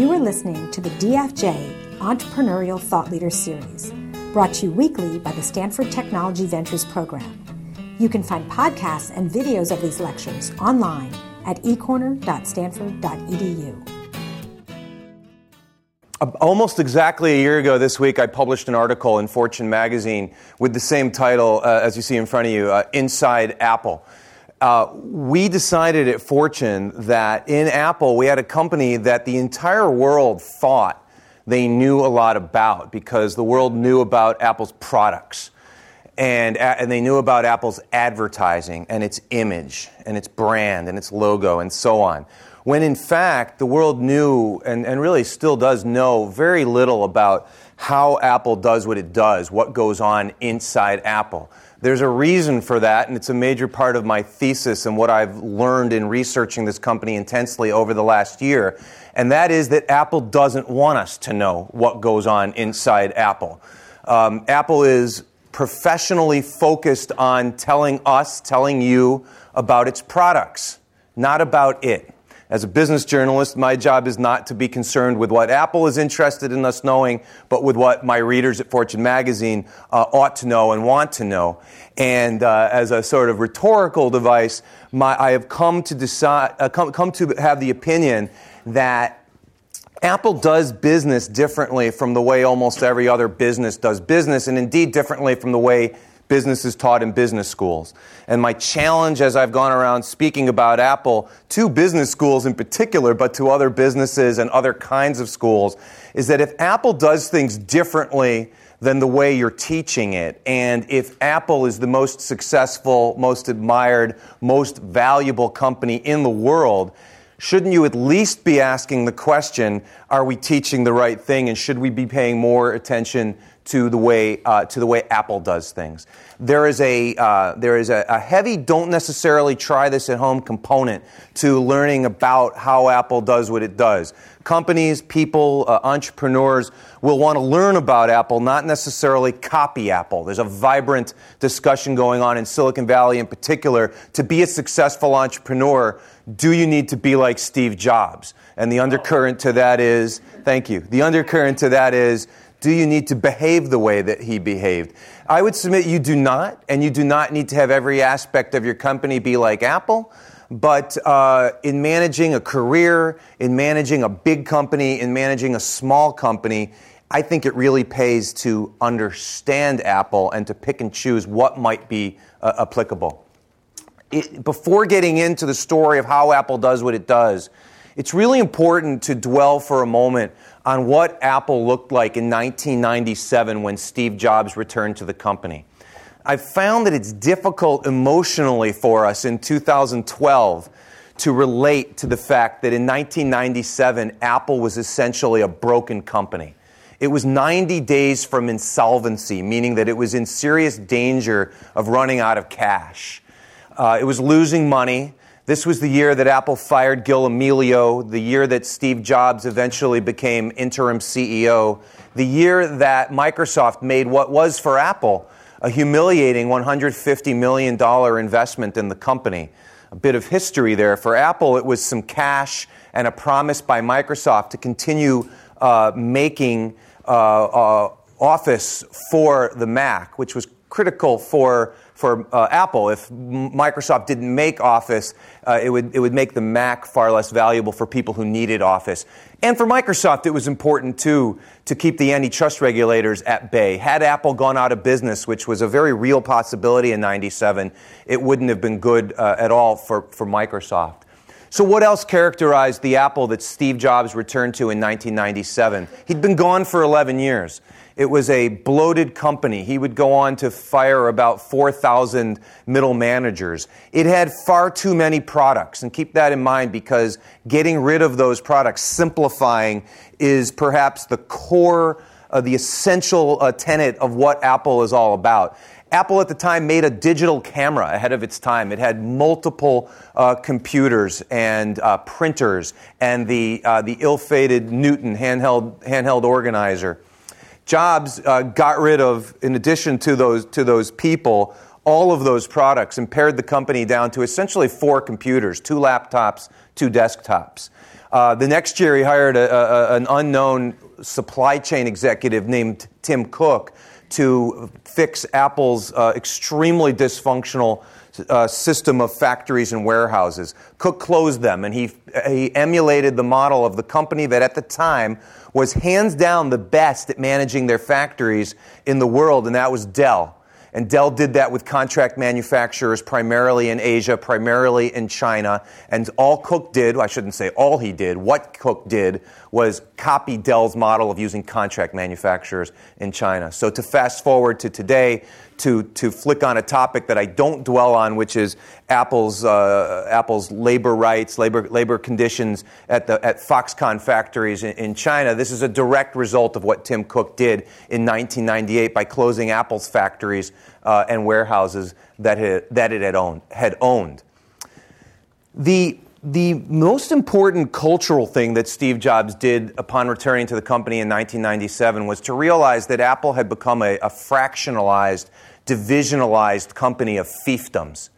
You are listening to the DFJ Entrepreneurial Thought Leader Series, brought to you weekly by the Stanford Technology Ventures Program. You can find podcasts and videos of these lectures online at ecorner.stanford.edu. Almost exactly a year ago this week, I published an article in Fortune magazine with the same title uh, as you see in front of you uh, Inside Apple. Uh, we decided at Fortune that in Apple, we had a company that the entire world thought they knew a lot about because the world knew about Apple's products. And, and they knew about Apple's advertising and its image and its brand and its logo and so on when in fact the world knew and, and really still does know very little about how Apple does what it does, what goes on inside Apple. There's a reason for that, and it's a major part of my thesis and what I've learned in researching this company intensely over the last year. And that is that Apple doesn't want us to know what goes on inside Apple. Um, Apple is professionally focused on telling us, telling you about its products, not about it. As a business journalist, my job is not to be concerned with what Apple is interested in us knowing, but with what my readers at Fortune magazine uh, ought to know and want to know. And uh, as a sort of rhetorical device, my, I have come to decide, uh, come, come to have the opinion that Apple does business differently from the way almost every other business does business, and indeed differently from the way business is taught in business schools. And my challenge as I've gone around speaking about Apple to business schools in particular, but to other businesses and other kinds of schools, is that if Apple does things differently than the way you're teaching it, and if Apple is the most successful, most admired, most valuable company in the world, shouldn't you at least be asking the question, are we teaching the right thing and should we be paying more attention to the way uh, to the way Apple does things. There is a uh, there is a, a, heavy don't necessarily try this at home component to learning about how Apple does what it does. Companies, people, uh, entrepreneurs will want to learn about Apple, not necessarily copy Apple. There's a vibrant discussion going on in Silicon Valley in particular. To be a successful entrepreneur, do you need to be like Steve Jobs? And the undercurrent to that is, thank you. The undercurrent to that is do you need to behave the way that he behaved? I would submit you do not, and you do not need to have every aspect of your company be like Apple. But uh, in managing a career, in managing a big company, in managing a small company, I think it really pays to understand Apple and to pick and choose what might be uh, applicable. It, before getting into the story of how Apple does what it does, it's really important to dwell for a moment on what Apple looked like in 1997 when Steve Jobs returned to the company. I've found that it's difficult emotionally for us in 2012 to relate to the fact that in 1997, Apple was essentially a broken company. It was 90 days from insolvency, meaning that it was in serious danger of running out of cash. Uh, it was losing money. This was the year that Apple fired Gil Amelio, the year that Steve Jobs eventually became interim CEO, the year that Microsoft made what was for Apple a humiliating $150 million investment in the company. A bit of history there. For Apple, it was some cash and a promise by Microsoft to continue uh, making uh, uh, Office for the Mac, which was critical for for uh, Apple. If Microsoft didn't make Office, uh, it, would, it would make the Mac far less valuable for people who needed Office. And for Microsoft, it was important too to keep the antitrust regulators at bay. Had Apple gone out of business, which was a very real possibility in 97, it wouldn't have been good uh, at all for, for Microsoft. So, what else characterized the Apple that Steve Jobs returned to in 1997? He'd been gone for 11 years. It was a bloated company. He would go on to fire about 4,000 middle managers. It had far too many products. And keep that in mind because getting rid of those products, simplifying, is perhaps the core, uh, the essential uh, tenet of what Apple is all about. Apple at the time made a digital camera ahead of its time. It had multiple uh, computers and uh, printers and the, uh, the ill fated Newton handheld, handheld organizer. Jobs uh, got rid of, in addition to those, to those people, all of those products and pared the company down to essentially four computers two laptops, two desktops. Uh, the next year, he hired a, a, an unknown supply chain executive named Tim Cook to fix Apple's uh, extremely dysfunctional uh, system of factories and warehouses. Cook closed them, and he, he emulated the model of the company that at the time was hands down the best at managing their factories in the world, and that was Dell. And Dell did that with contract manufacturers primarily in Asia, primarily in China. And all Cook did, I shouldn't say all he did, what Cook did was copy Dell's model of using contract manufacturers in China. So to fast forward to today, to, to flick on a topic that I don't dwell on, which is Apple's, uh, Apple's labor rights, labor, labor conditions at, the, at Foxconn factories in, in China. This is a direct result of what Tim Cook did in 1998 by closing Apple's factories uh, and warehouses that it, that it had owned. Had owned. The the most important cultural thing that Steve Jobs did upon returning to the company in 1997 was to realize that Apple had become a, a fractionalized, divisionalized company of fiefdoms.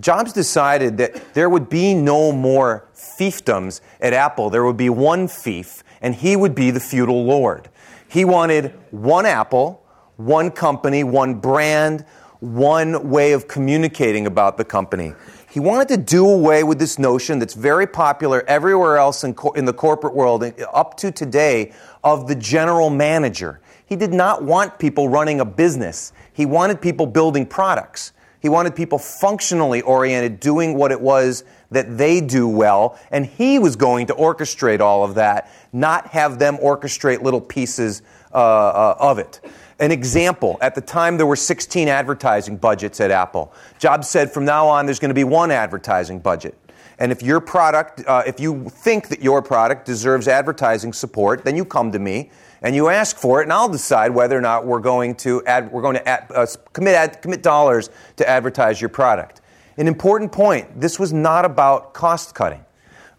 Jobs decided that there would be no more fiefdoms at Apple. There would be one fief, and he would be the feudal lord. He wanted one Apple, one company, one brand, one way of communicating about the company. He wanted to do away with this notion that's very popular everywhere else in, co- in the corporate world up to today of the general manager. He did not want people running a business. He wanted people building products. He wanted people functionally oriented, doing what it was that they do well, and he was going to orchestrate all of that, not have them orchestrate little pieces uh, uh, of it. An example, at the time there were 16 advertising budgets at Apple. Jobs said from now on there's going to be one advertising budget. And if your product, uh, if you think that your product deserves advertising support, then you come to me and you ask for it, and I'll decide whether or not we're going to add, we're going to add, uh, commit ad, commit dollars to advertise your product. An important point: this was not about cost cutting.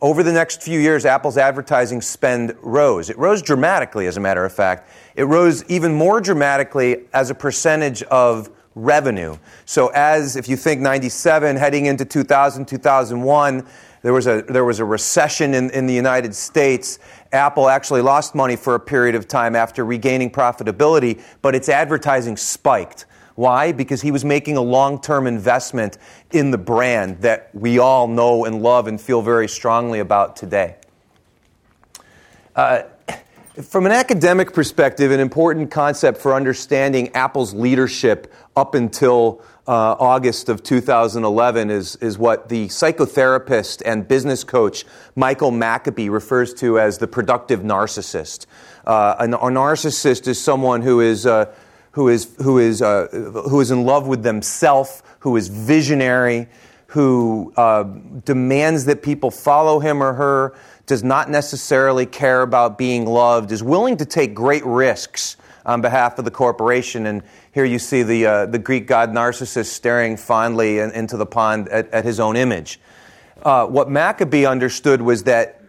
Over the next few years, Apple's advertising spend rose. It rose dramatically, as a matter of fact. It rose even more dramatically as a percentage of revenue. So, as if you think 97, heading into 2000, 2001, there was a, there was a recession in, in the United States. Apple actually lost money for a period of time after regaining profitability, but its advertising spiked. Why? Because he was making a long term investment in the brand that we all know and love and feel very strongly about today. Uh, from an academic perspective, an important concept for understanding Apple's leadership up until uh, August of 2011 is, is what the psychotherapist and business coach Michael Maccoby refers to as the productive narcissist. Uh, a, a narcissist is someone who is uh, who is, who is, uh, who is in love with themselves, who is visionary, who uh, demands that people follow him or her, does not necessarily care about being loved, is willing to take great risks on behalf of the corporation. And here you see the, uh, the Greek god Narcissus staring fondly in, into the pond at, at his own image. Uh, what Maccoby understood was that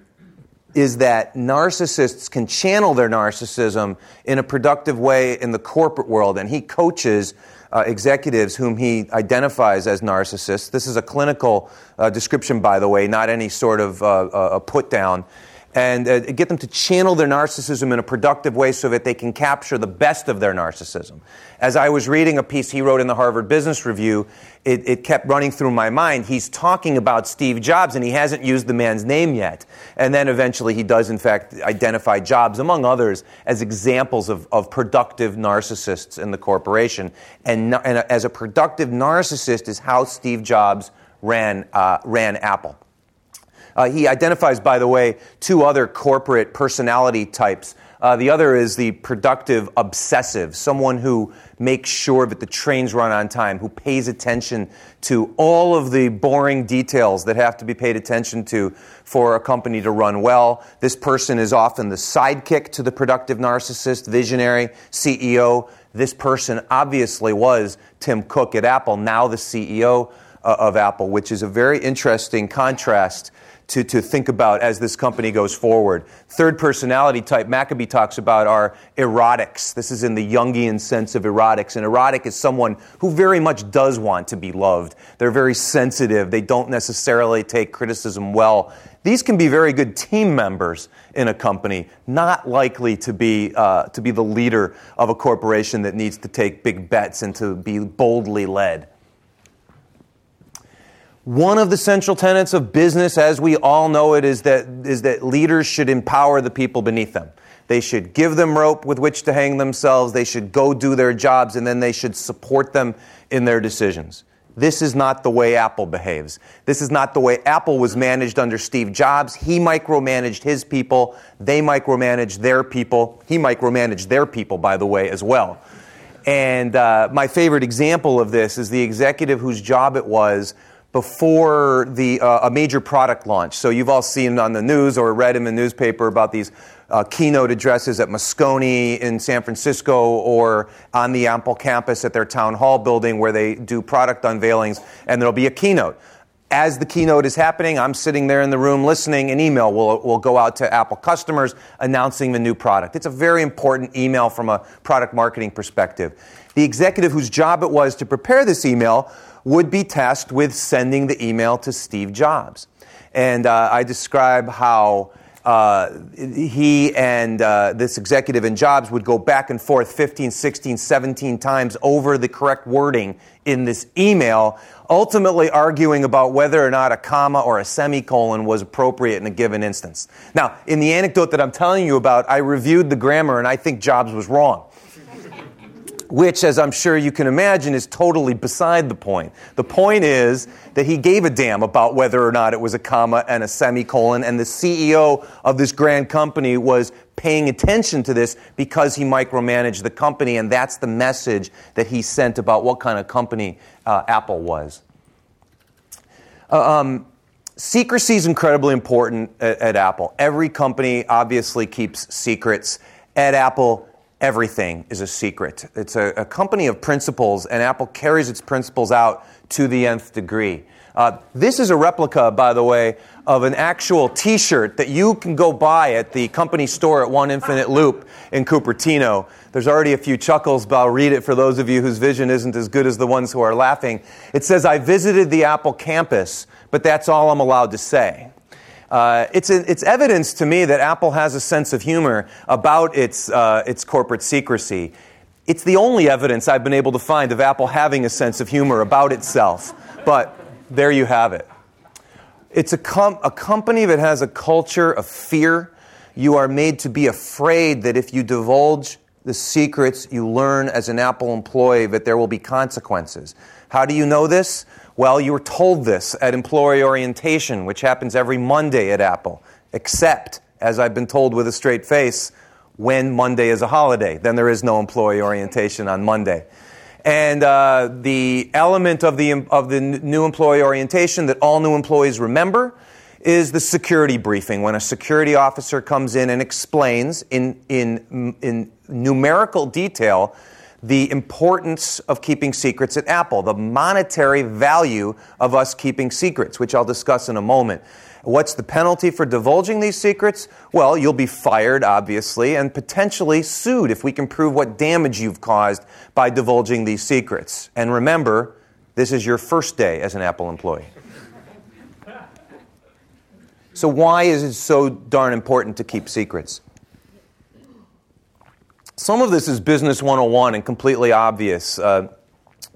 is that narcissists can channel their narcissism in a productive way in the corporate world, and he coaches uh, executives whom he identifies as narcissists. This is a clinical uh, description, by the way, not any sort of uh, a put down and uh, get them to channel their narcissism in a productive way so that they can capture the best of their narcissism. As I was reading a piece he wrote in the Harvard Business Review, it, it, kept running through my mind. He's talking about Steve Jobs and he hasn't used the man's name yet. And then eventually he does, in fact, identify Jobs, among others, as examples of, of productive narcissists in the corporation. And, and as a productive narcissist is how Steve Jobs ran, uh, ran Apple. Uh, he identifies, by the way, two other corporate personality types. Uh, the other is the productive obsessive, someone who makes sure that the trains run on time, who pays attention to all of the boring details that have to be paid attention to for a company to run well. This person is often the sidekick to the productive narcissist, visionary, CEO. This person obviously was Tim Cook at Apple, now the CEO uh, of Apple, which is a very interesting contrast to, to think about as this company goes forward. Third personality type Maccoby talks about are erotics. This is in the Jungian sense of erotics. And erotic is someone who very much does want to be loved. They're very sensitive. They don't necessarily take criticism well. These can be very good team members in a company, not likely to be, uh, to be the leader of a corporation that needs to take big bets and to be boldly led. One of the central tenets of business, as we all know it, is that, is that leaders should empower the people beneath them. They should give them rope with which to hang themselves. They should go do their jobs, and then they should support them in their decisions. This is not the way Apple behaves. This is not the way Apple was managed under Steve Jobs. He micromanaged his people. They micromanaged their people. He micromanaged their people, by the way, as well. And uh, my favorite example of this is the executive whose job it was before the, uh, a major product launch. So you've all seen on the news or read in the newspaper about these uh, keynote addresses at Moscone in San Francisco or on the Apple campus at their town hall building where they do product unveilings, and there'll be a keynote. As the keynote is happening, I'm sitting there in the room listening. An email will, will go out to Apple customers announcing the new product. It's a very important email from a product marketing perspective. The executive whose job it was to prepare this email would be tasked with sending the email to Steve Jobs. And uh, I describe how uh, he and uh, this executive in Jobs would go back and forth 15, 16, 17 times over the correct wording in this email, ultimately arguing about whether or not a comma or a semicolon was appropriate in a given instance. Now, in the anecdote that I'm telling you about, I reviewed the grammar and I think Jobs was wrong which, as I'm sure you can imagine, is totally beside the point. The point is that he gave a damn about whether or not it was a comma and a semicolon, and the CEO of this grand company was paying attention to this because he micromanaged the company, and that's the message that he sent about what kind of company uh, Apple was. Uh, um, secrecy is incredibly important at, at Apple. Every company obviously keeps secrets. At Apple, everything is a secret. It's a, a, company of principles, and Apple carries its principles out to the nth degree. Uh, this is a replica, by the way, of an actual t shirt that you can go buy at the company store at One Infinite Loop in Cupertino. There's already a few chuckles, but I'll read it for those of you whose vision isn't as good as the ones who are laughing. It says, I visited the Apple campus, but that's all I'm allowed to say. Uh, it's, it's evidence to me that Apple has a sense of humor about its, uh, its corporate secrecy. It's the only evidence I've been able to find of Apple having a sense of humor about itself. But there you have it. It's a, com- a company that has a culture of fear. You are made to be afraid that if you divulge the secrets you learn as an Apple employee, that there will be consequences. How do you know this? Well, you were told this at employee orientation, which happens every Monday at Apple, except, as I've been told with a straight face, when Monday is a holiday. Then there is no employee orientation on Monday. And uh, the element of the, of the new employee orientation that all new employees remember is the security briefing, when a security officer comes in and explains in, in, in numerical detail the importance of keeping secrets at Apple, the monetary value of us keeping secrets, which I'll discuss in a moment. What's the penalty for divulging these secrets? Well, you'll be fired, obviously, and potentially sued if we can prove what damage you've caused by divulging these secrets. And remember, this is your first day as an Apple employee. So, why is it so darn important to keep secrets? Some of this is business 101 and completely obvious. Uh,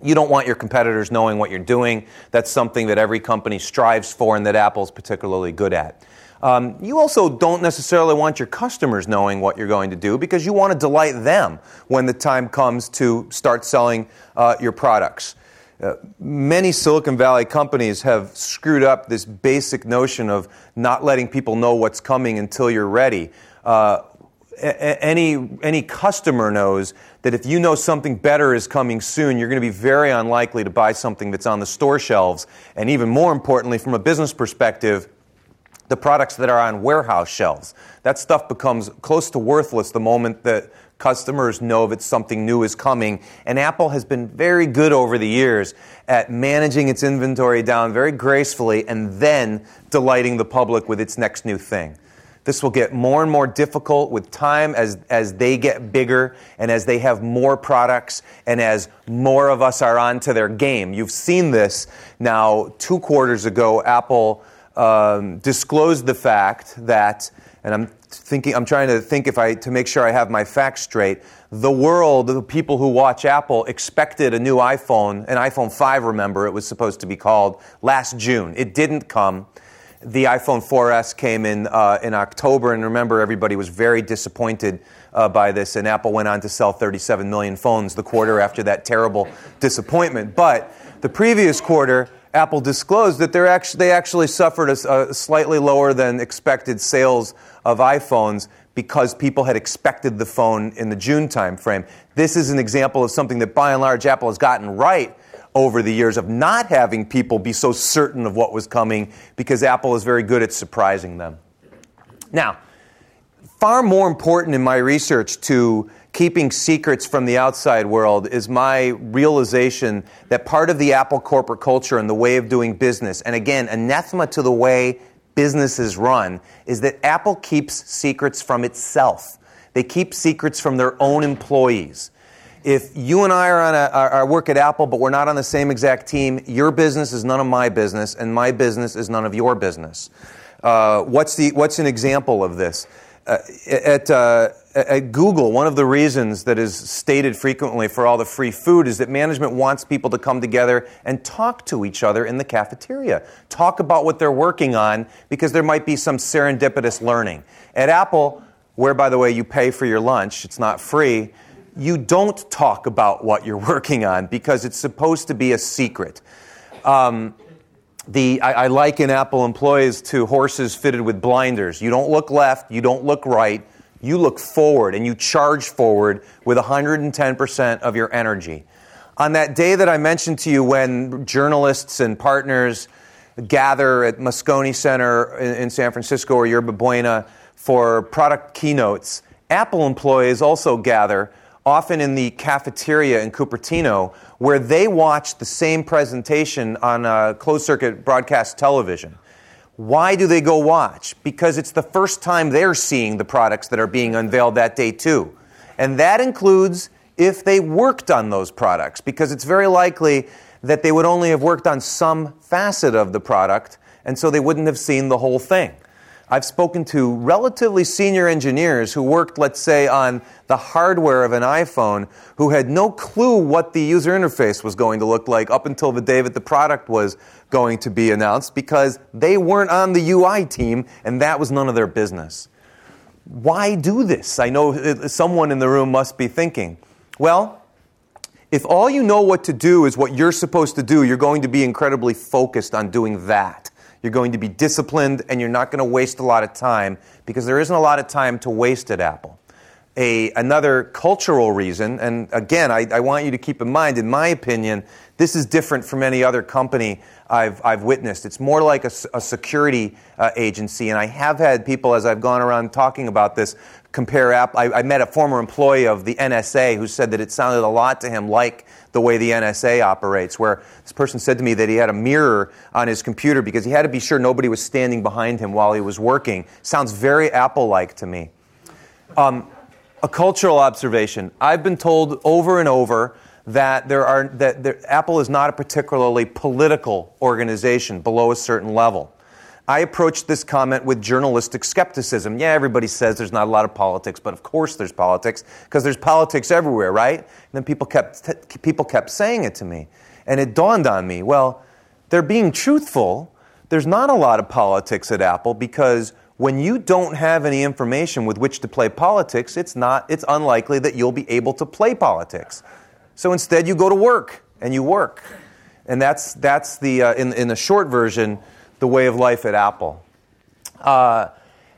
you don't want your competitors knowing what you're doing. That's something that every company strives for and that Apple's particularly good at. Um, you also don't necessarily want your customers knowing what you're going to do because you want to delight them when the time comes to start selling uh, your products. Uh, many Silicon Valley companies have screwed up this basic notion of not letting people know what's coming until you're ready. Uh, any, any customer knows that if you know something better is coming soon, you're going to be very unlikely to buy something that's on the store shelves. And even more importantly, from a business perspective, the products that are on warehouse shelves. That stuff becomes close to worthless the moment that customers know that something new is coming. And Apple has been very good over the years at managing its inventory down very gracefully and then delighting the public with its next new thing. This will get more and more difficult with time as, as they get bigger and as they have more products and as more of us are onto their game. You've seen this now. Two quarters ago, Apple um, disclosed the fact that, and I'm thinking, I'm trying to think if I to make sure I have my facts straight. The world, the people who watch Apple, expected a new iPhone, an iPhone 5. Remember, it was supposed to be called last June. It didn't come. The iPhone 4S came in uh, in October, and remember, everybody was very disappointed uh, by this, and Apple went on to sell 37 million phones the quarter after that terrible disappointment. But the previous quarter, Apple disclosed that actually, they actually suffered a, a slightly lower than expected sales of iPhones because people had expected the phone in the June timeframe. This is an example of something that by and large Apple has gotten right over the years of not having people be so certain of what was coming because Apple is very good at surprising them. Now, far more important in my research to keeping secrets from the outside world is my realization that part of the Apple corporate culture and the way of doing business, and again, anathema to the way businesses run, is that Apple keeps secrets from itself. They keep secrets from their own employees. If you and I are on a are, are work at Apple, but we're not on the same exact team, your business is none of my business, and my business is none of your business. Uh, what's the what's an example of this? Uh, at, uh, at Google, one of the reasons that is stated frequently for all the free food is that management wants people to come together and talk to each other in the cafeteria. Talk about what they're working on because there might be some serendipitous learning. At Apple, where, by the way, you pay for your lunch, it's not free, you don't talk about what you're working on because it's supposed to be a secret. Um, the, I, I liken Apple employees to horses fitted with blinders. You don't look left, you don't look right, you look forward and you charge forward with 110% of your energy. On that day that I mentioned to you when journalists and partners gather at Moscone Center in, in San Francisco or Yerba Buena for product keynotes, Apple employees also gather often in the cafeteria in Cupertino, where they watch the same presentation on a closed circuit broadcast television. Why do they go watch? Because it's the first time they're seeing the products that are being unveiled that day, too. And that includes if they worked on those products, because it's very likely that they would only have worked on some facet of the product, and so they wouldn't have seen the whole thing. I've spoken to relatively senior engineers who worked, let's say, on the hardware of an iPhone who had no clue what the user interface was going to look like up until the day that the product was going to be announced because they weren't on the UI team and that was none of their business. Why do this? I know uh, someone in the room must be thinking. Well, if all you know what to do is what you're supposed to do, you're going to be incredibly focused on doing that. You're going to be disciplined and you're not going to waste a lot of time because there isn't a lot of time to waste at Apple. A, another cultural reason, and again, I, I want you to keep in mind, in my opinion, this is different from any other company I've, I've witnessed. It's more like a, a security uh, agency, and I have had people, as I've gone around talking about this, compare Apple. I, I, met a former employee of the NSA who said that it sounded a lot to him like the way the NSA operates, where this person said to me that he had a mirror on his computer because he had to be sure nobody was standing behind him while he was working. Sounds very Apple like to me. Um, a cultural observation. I've been told over and over that there are that there, Apple is not a particularly political organization below a certain level. I approached this comment with journalistic skepticism. Yeah, everybody says there's not a lot of politics, but of course there's politics because there's politics everywhere, right? And then people kept t- people kept saying it to me, and it dawned on me. Well, they're being truthful. There's not a lot of politics at Apple because when you don't have any information with which to play politics, it's not it's unlikely that you'll be able to play politics. So instead, you go to work and you work, and that's that's the uh, in in the short version the way of life at Apple. Uh,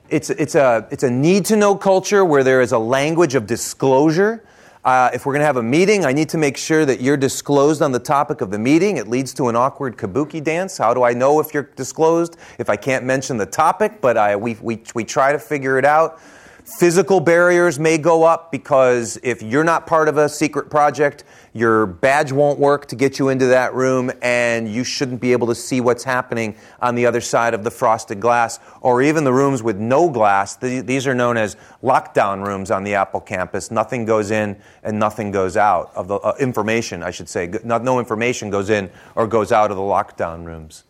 it's, it's, a, it's a need to know culture where there is a language of disclosure. Uh, if we're going to have a meeting, I need to make sure that you're disclosed on the topic of the meeting. It leads to an awkward kabuki dance. How do I know if you're disclosed if I can't mention the topic? But I, we, we, we try to figure it out. Physical barriers may go up because if you're not part of a secret project, your badge won't work to get you into that room, and you shouldn't be able to see what's happening on the other side of the frosted glass, or even the rooms with no glass. These are known as lockdown rooms on the Apple campus. Nothing goes in and nothing goes out of the uh, information, I should say. No, no information goes in or goes out of the lockdown rooms.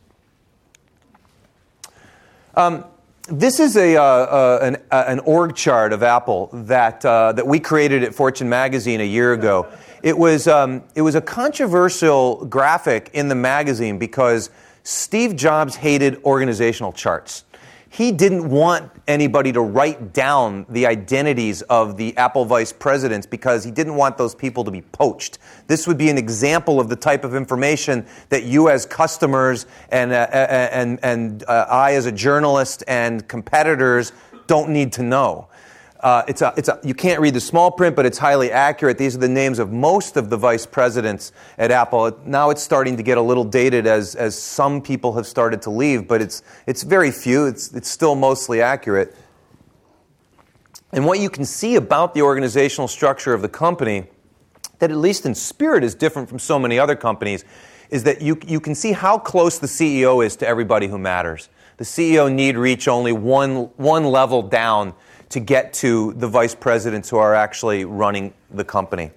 Um, this is a, uh, uh, an, uh, an, org chart of Apple that, uh, that we created at Fortune Magazine a year ago. It was, um, it was a controversial graphic in the magazine because Steve Jobs hated organizational charts he didn't want anybody to write down the identities of the Apple vice presidents because he didn't want those people to be poached. This would be an example of the type of information that you, as customers, and, uh, and, and uh, I, as a journalist, and competitors, don't need to know. Uh, it's a, it's a, you can't read the small print, but it's highly accurate. These are the names of most of the vice presidents at Apple. Now it's starting to get a little dated as, as some people have started to leave, but it's, it's very few. It's, it's still mostly accurate. And what you can see about the organizational structure of the company, that at least in spirit is different from so many other companies, is that you, you can see how close the CEO is to everybody who matters. The CEO need reach only one, one level down to get to the vice presidents who are actually running the company.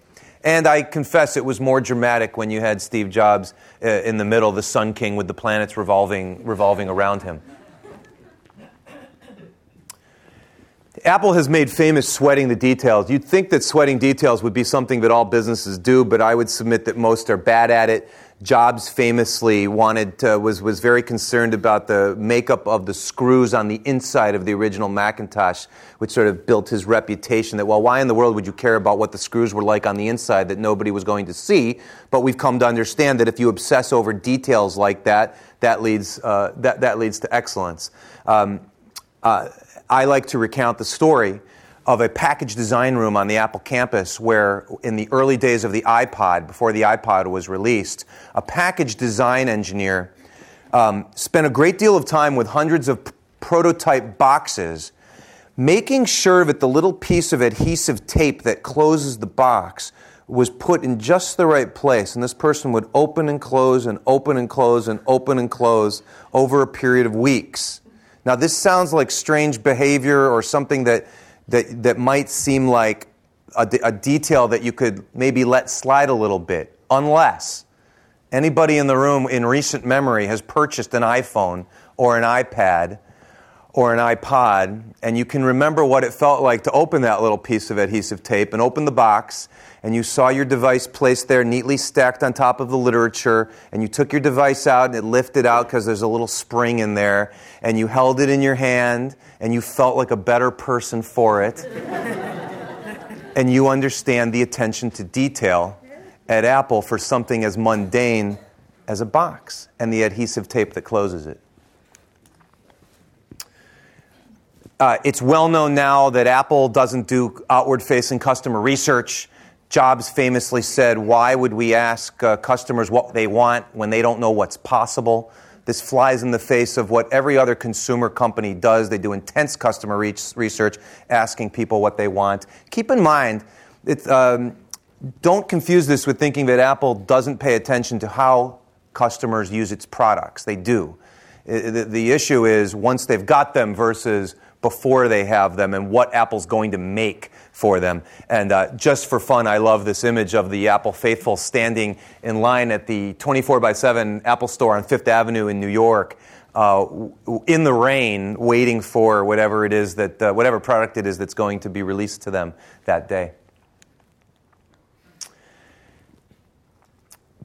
And I confess it was more dramatic when you had Steve Jobs uh, in the middle, the Sun King with the planets revolving, revolving around him. Apple has made famous sweating the details. You'd think that sweating details would be something that all businesses do, but I would submit that most are bad at it. Jobs famously wanted to, was, was very concerned about the makeup of the screws on the inside of the original Macintosh, which sort of built his reputation that, well, why in the world would you care about what the screws were like on the inside that nobody was going to see? But we've come to understand that if you obsess over details like that, that leads, uh, that, that leads to excellence. Um, uh, I like to recount the story of a package design room on the Apple campus where, in the early days of the iPod, before the iPod was released, a package design engineer um, spent a great deal of time with hundreds of p- prototype boxes, making sure that the little piece of adhesive tape that closes the box was put in just the right place. And this person would open and close and open and close and open and close over a period of weeks. Now, this sounds like strange behavior or something that that, that might seem like a, a detail that you could maybe let slide a little bit, unless anybody in the room in recent memory has purchased an iPhone or an iPad or an iPod, and you can remember what it felt like to open that little piece of adhesive tape and open the box, and you saw your device placed there neatly stacked on top of the literature, and you took your device out and it lifted out because there's a little spring in there, and you held it in your hand, and you felt like a better person for it. and you understand the attention to detail at Apple for something as mundane as a box and the adhesive tape that closes it. Uh, it's well known now that Apple doesn't do outward facing customer research. Jobs famously said, Why would we ask uh, customers what they want when they don't know what's possible? This flies in the face of what every other consumer company does. They do intense customer re- research, asking people what they want. Keep in mind, um, don't confuse this with thinking that Apple doesn't pay attention to how customers use its products. They do. The, the issue is once they've got them versus before they have them and what Apple's going to make for them. And uh, just for fun, I love this image of the Apple faithful standing in line at the 24 by 7 Apple store on Fifth Avenue in New York. Uh, in the rain, waiting for whatever it is that, uh, whatever product it is that's going to be released to them that day.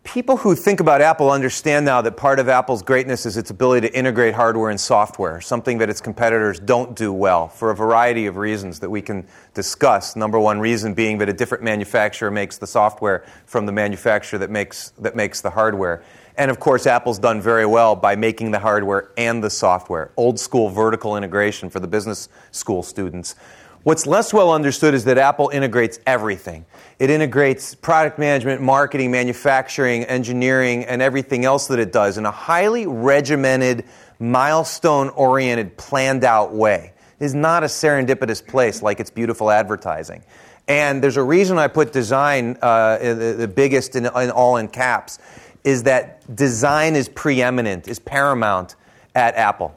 People who think about Apple understand now that part of Apple's greatness is its ability to integrate hardware and software, something that its competitors don't do well for a variety of reasons that we can discuss. Number one reason being that a different manufacturer makes the software from the manufacturer that makes, that makes the hardware. And of course, Apple's done very well by making the hardware and the software. Old school vertical integration for the business school students. What's less well understood is that Apple integrates everything. It integrates product management, marketing, manufacturing, engineering, and everything else that it does in a highly regimented, milestone oriented, planned out way. It is not a serendipitous place like its beautiful advertising. And there's a reason I put design uh, the, the, biggest in, in all in caps is that design is preeminent, is paramount at Apple.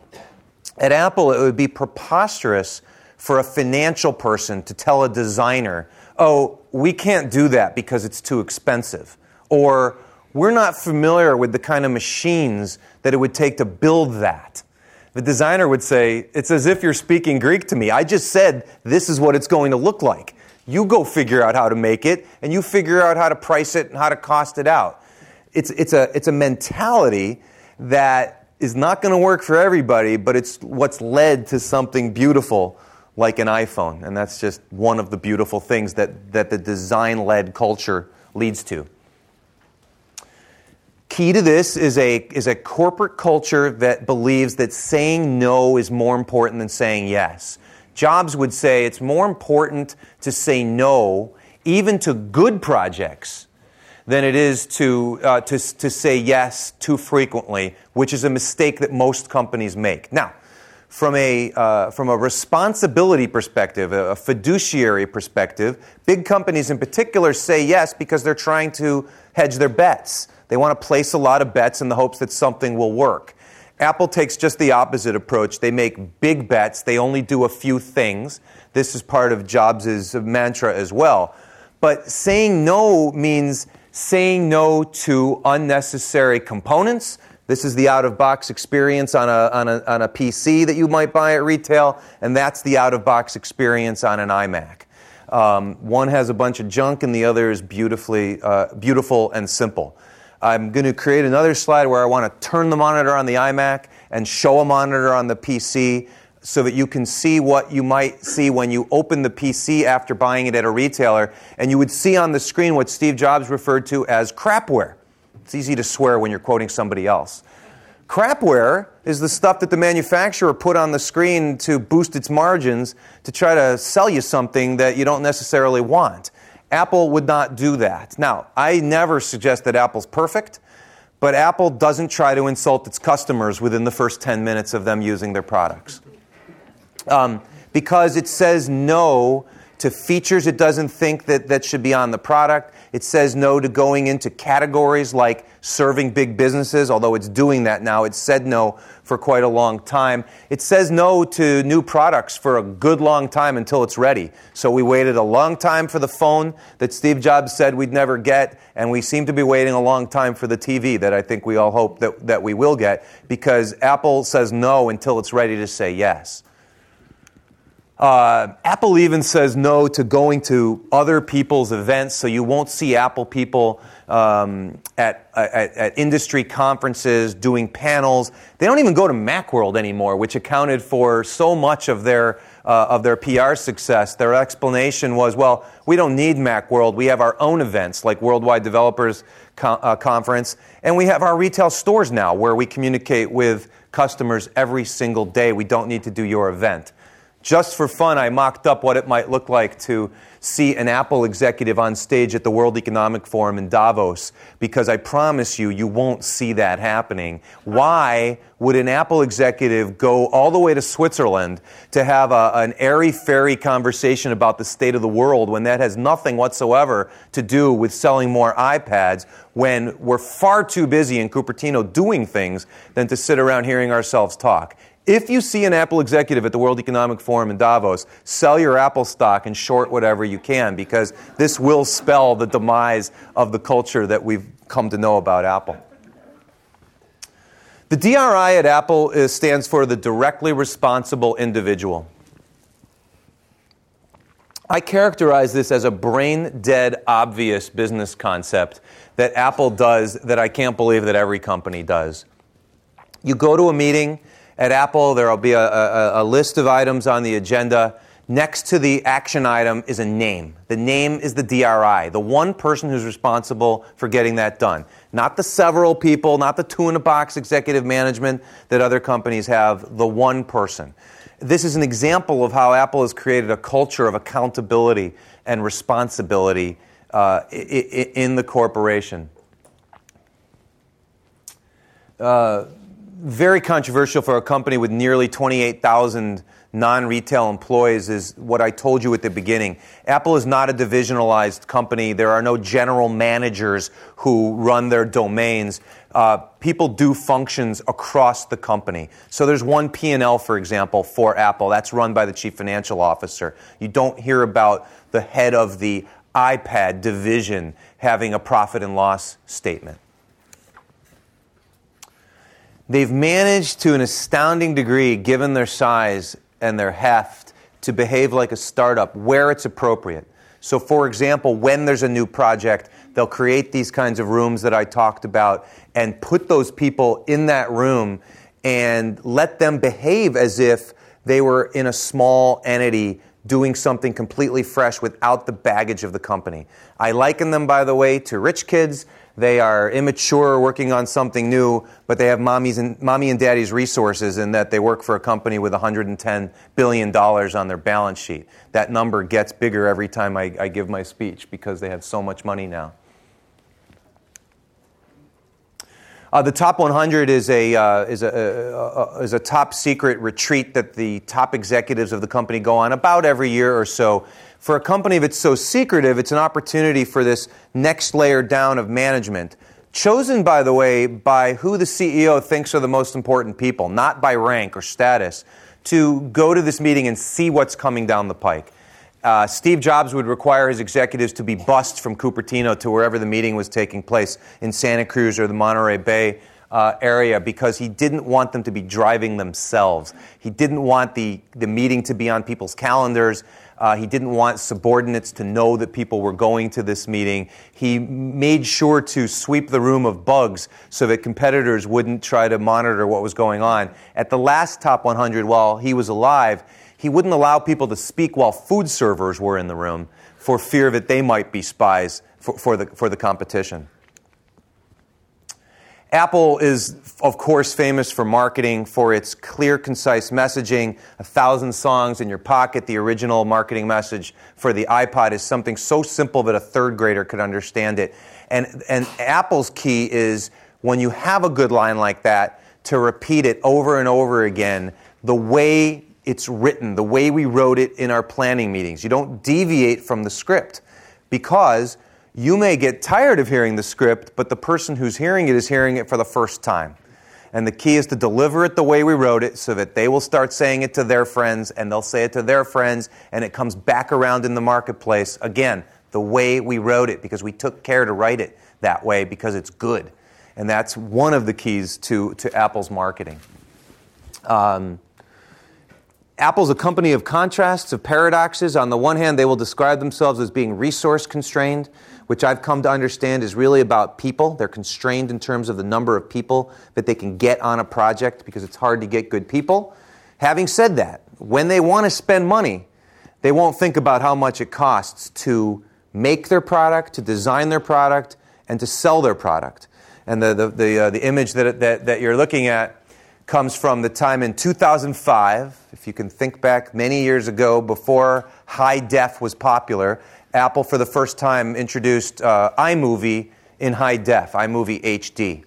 At Apple, it would be preposterous for a financial person to tell a designer, oh, we can't do that because it's too expensive. Or we're not familiar with the kind of machines that it would take to build that. The designer would say, It's as if you're speaking Greek to me. I just said this is what it's going to look like. You go figure out how to make it, and you figure out how to price it and how to cost it out. It's, it's, a, it's a mentality that is not going to work for everybody, but it's what's led to something beautiful like an iPhone. And that's just one of the beautiful things that, that the design led culture leads to. Key to this is a, is a corporate culture that believes that saying no is more important than saying yes. Jobs would say it's more important to say no, even to good projects, than it is to, uh, to, to say yes too frequently, which is a mistake that most companies make. Now, from a, uh, from a responsibility perspective, a fiduciary perspective, big companies in particular say yes because they're trying to hedge their bets. They want to place a lot of bets in the hopes that something will work. Apple takes just the opposite approach. They make big bets, they only do a few things. This is part of Jobs' mantra as well. But saying no means saying no to unnecessary components. This is the out of box experience on a, on, a, on a PC that you might buy at retail, and that's the out of box experience on an iMac. Um, one has a bunch of junk, and the other is beautifully, uh, beautiful and simple. I'm going to create another slide where I want to turn the monitor on the iMac and show a monitor on the PC so that you can see what you might see when you open the PC after buying it at a retailer. And you would see on the screen what Steve Jobs referred to as crapware. It's easy to swear when you're quoting somebody else. Crapware is the stuff that the manufacturer put on the screen to boost its margins to try to sell you something that you don't necessarily want. Apple would not do that. Now, I never suggest that Apple's perfect, but Apple doesn't try to insult its customers within the first 10 minutes of them using their products. Um, because it says no to features it doesn't think that, that should be on the product. It says no to going into categories like serving big businesses, although it's doing that now. It said no for quite a long time. It says no to new products for a good long time until it's ready. So we waited a long time for the phone that Steve Jobs said we'd never get, and we seem to be waiting a long time for the TV that I think we all hope that, that we will get because Apple says no until it's ready to say yes. Uh, Apple even says no to going to other people's events, so you won't see Apple people um, at, at, at, industry conferences doing panels. They don't even go to Macworld anymore, which accounted for so much of their, uh, of their PR success. Their explanation was, well, we don't need Macworld. We have our own events, like Worldwide Developers uh, Conference, and we have our retail stores now where we communicate with customers every single day. We don't need to do your event. Just for fun, I mocked up what it might look like to see an Apple executive on stage at the World Economic Forum in Davos because I promise you, you won't see that happening. Why would an Apple executive go all the way to Switzerland to have a, an airy fairy conversation about the state of the world when that has nothing whatsoever to do with selling more iPads when we're far too busy in Cupertino doing things than to sit around hearing ourselves talk? If you see an Apple executive at the World Economic Forum in Davos, sell your Apple stock and short whatever you can because this will spell the demise of the culture that we've come to know about Apple. The DRI at Apple is, stands for the directly responsible individual. I characterize this as a brain dead, obvious business concept that Apple does that I can't believe that every company does. You go to a meeting, at Apple, there will be a, a, a list of items on the agenda. Next to the action item is a name. The name is the DRI, the one person who's responsible for getting that done. Not the several people, not the two in a box executive management that other companies have, the one person. This is an example of how Apple has created a culture of accountability and responsibility uh, in the corporation. Uh, very controversial for a company with nearly 28,000 non retail employees is what I told you at the beginning. Apple is not a divisionalized company. There are no general managers who run their domains. Uh, people do functions across the company. So there's one P&L, for example, for Apple. That's run by the chief financial officer. You don't hear about the head of the iPad division having a profit and loss statement. They've managed to an astounding degree, given their size and their heft, to behave like a startup where it's appropriate. So, for example, when there's a new project, they'll create these kinds of rooms that I talked about and put those people in that room and let them behave as if they were in a small entity doing something completely fresh without the baggage of the company. I liken them, by the way, to rich kids. They are immature, working on something new, but they have mommy's and, mommy and daddy's resources in that they work for a company with $110 billion on their balance sheet. That number gets bigger every time I, I give my speech because they have so much money now. Uh, the top 100 is a, uh, is, a, uh, is a top secret retreat that the top executives of the company go on about every year or so. For a company that's so secretive, it's an opportunity for this next layer down of management. Chosen, by the way, by who the CEO thinks are the most important people, not by rank or status, to go to this meeting and see what's coming down the pike. Uh, Steve Jobs would require his executives to be bussed from Cupertino to wherever the meeting was taking place in Santa Cruz or the Monterey Bay uh, area because he didn't want them to be driving themselves. He didn't want the, the meeting to be on people's calendars. Uh, he didn't want subordinates to know that people were going to this meeting. He made sure to sweep the room of bugs so that competitors wouldn't try to monitor what was going on. At the last Top 100, while he was alive, he wouldn't allow people to speak while food servers were in the room for fear that they might be spies for, for, the, for the competition. Apple is, of course, famous for marketing, for its clear, concise messaging. A thousand songs in your pocket, the original marketing message for the iPod is something so simple that a third grader could understand it. And, and Apple's key is when you have a good line like that, to repeat it over and over again the way it's written, the way we wrote it in our planning meetings. You don't deviate from the script because you may get tired of hearing the script, but the person who's hearing it is hearing it for the first time. And the key is to deliver it the way we wrote it so that they will start saying it to their friends and they'll say it to their friends and it comes back around in the marketplace. Again, the way we wrote it because we took care to write it that way because it's good. And that's one of the keys to, to Apple's marketing. Um, Apple's a company of contrasts, of paradoxes. On the one hand, they will describe themselves as being resource constrained, which I've come to understand is really about people. They're constrained in terms of the number of people that they can get on a project because it's hard to get good people. Having said that, when they want to spend money, they won't think about how much it costs to make their product, to design their product, and to sell their product. And the, the, the, uh, the image that, that, that you're looking at comes from the time in 2005. If you can think back many years ago, before high def was popular, Apple for the first time introduced uh, iMovie in high def, iMovie HD.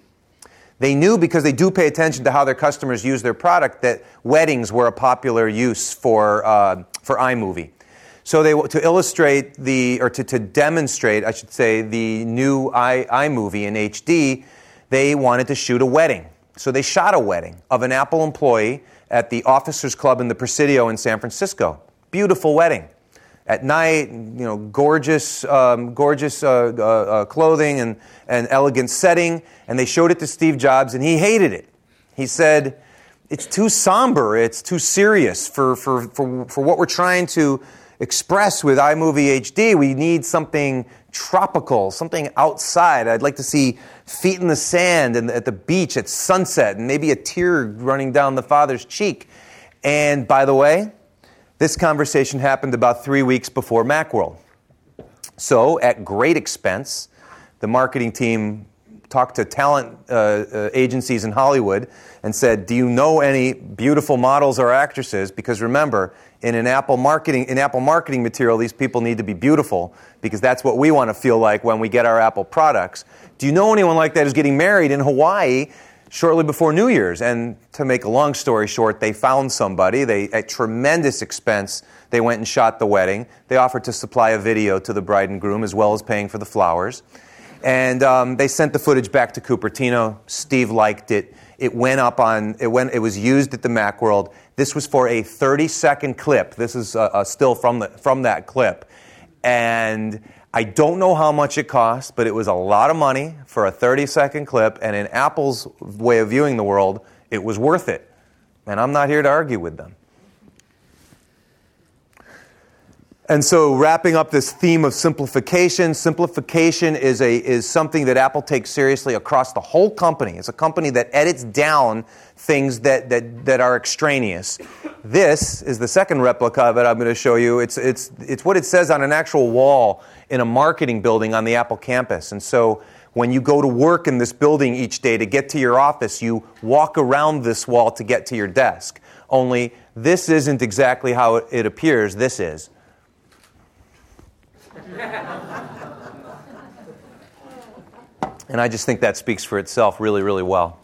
They knew because they do pay attention to how their customers use their product that weddings were a popular use for, uh, for iMovie. So they, to illustrate the, or to, to demonstrate, I should say, the new i, iMovie in HD, they wanted to shoot a wedding. So they shot a wedding of an Apple employee at the Officers Club in the Presidio in San Francisco. Beautiful wedding. At night, you know, gorgeous, um, gorgeous uh, uh, uh, clothing and, and elegant setting. And they showed it to Steve Jobs, and he hated it. He said, it's too somber, it's too serious for, for, for, for what we're trying to express with iMovie HD. We need something tropical, something outside. I'd like to see feet in the sand and at the beach at sunset and maybe a tear running down the father's cheek. And by the way, this conversation happened about three weeks before Macworld. So, at great expense, the marketing team talked to talent uh, uh, agencies in Hollywood and said, "Do you know any beautiful models or actresses?" Because remember, in an Apple marketing in Apple marketing material, these people need to be beautiful because that's what we want to feel like when we get our Apple products. Do you know anyone like that who's getting married in Hawaii shortly before New Year's? And to make a long story short, they found somebody. They at tremendous expense. They went and shot the wedding. They offered to supply a video to the bride and groom as well as paying for the flowers. And um, they sent the footage back to Cupertino. Steve liked it. It went up on, it, went, it was used at the Macworld. This was for a 30 second clip. This is uh, uh, still from, the, from that clip. And I don't know how much it cost, but it was a lot of money for a 30 second clip, and in Apple's way of viewing the world, it was worth it. And I'm not here to argue with them. And so, wrapping up this theme of simplification, simplification is, a, is something that Apple takes seriously across the whole company. It's a company that edits down things that, that, that are extraneous. This is the second replica that I'm going to show you. It's, it's, it's what it says on an actual wall in a marketing building on the Apple campus. And so, when you go to work in this building each day to get to your office, you walk around this wall to get to your desk. Only this isn't exactly how it appears, this is. and I just think that speaks for itself really, really well.